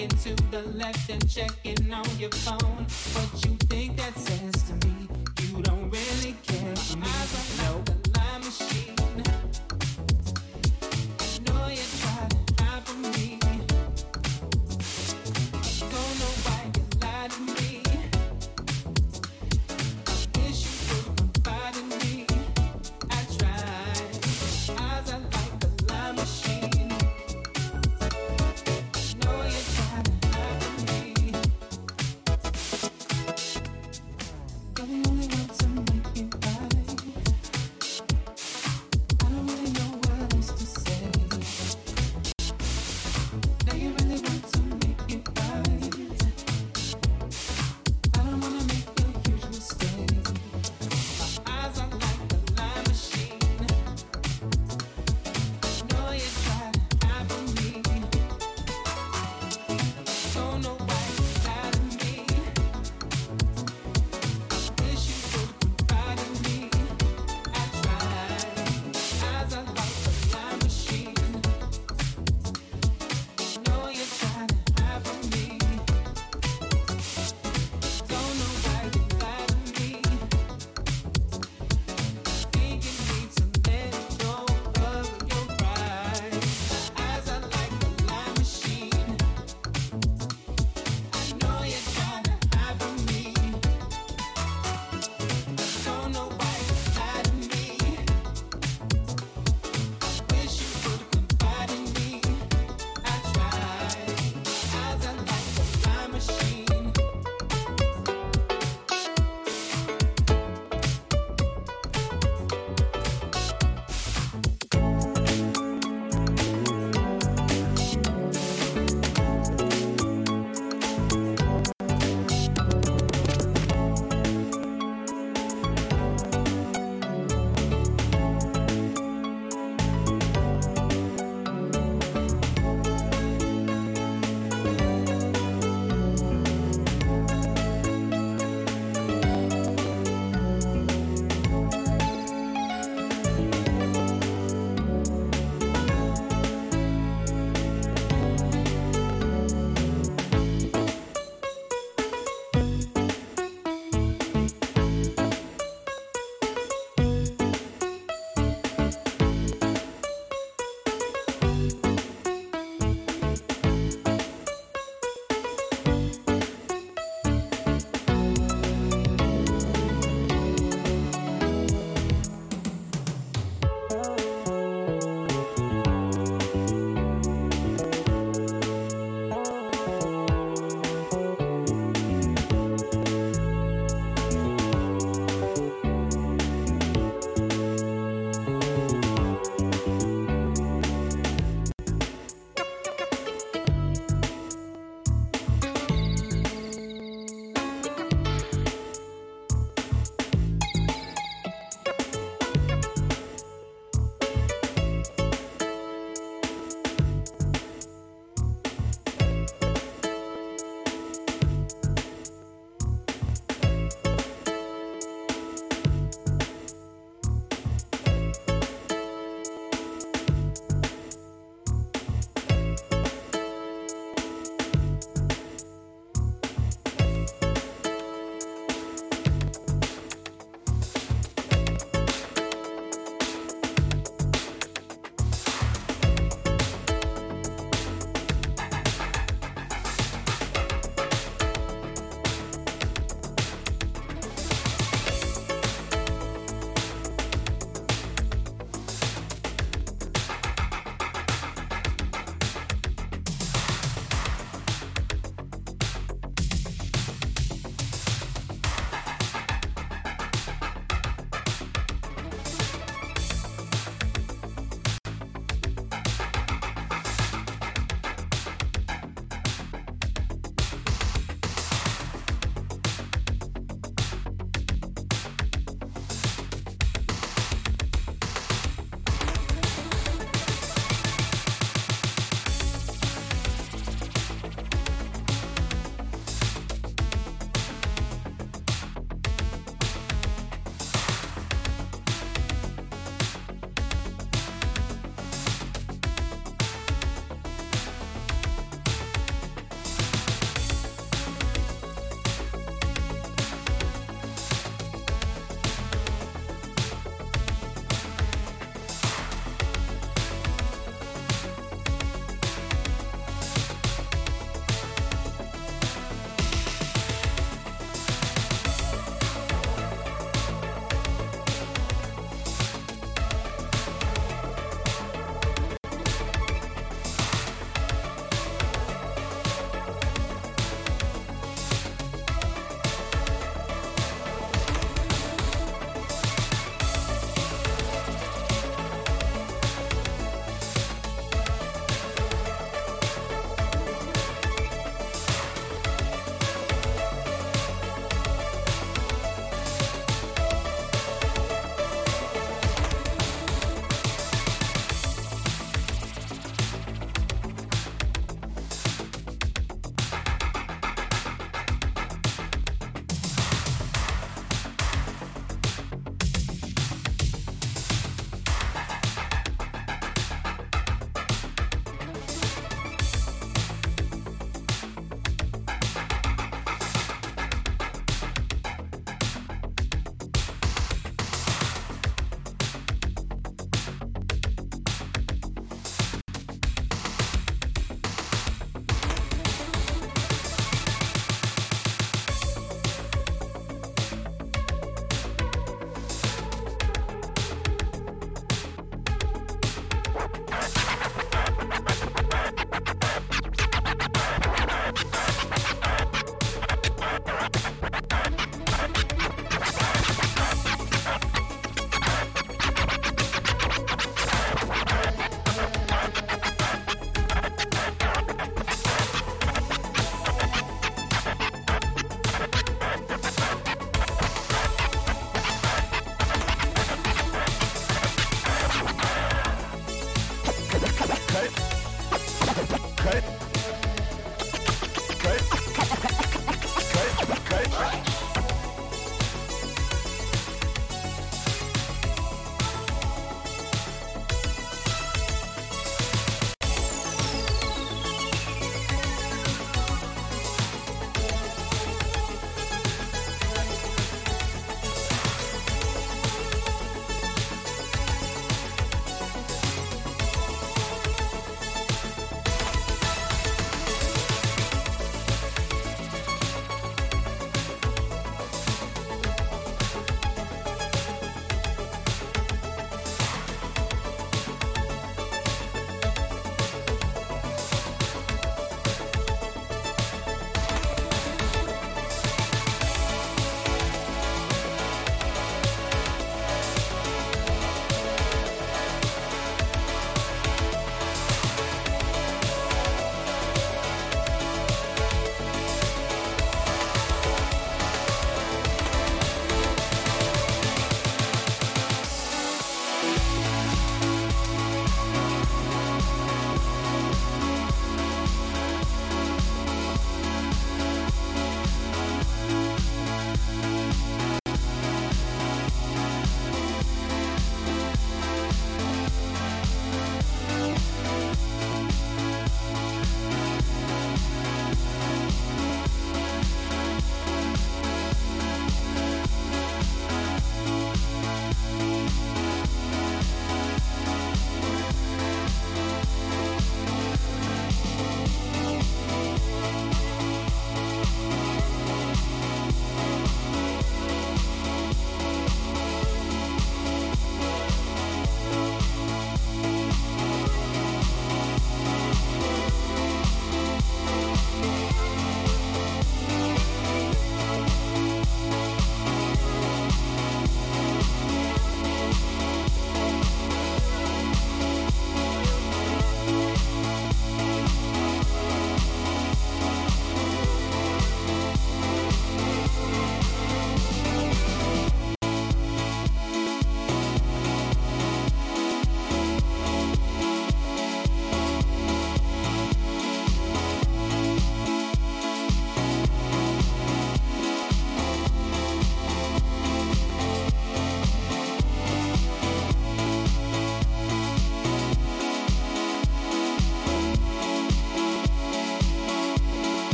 Looking to the left and checking on your phone.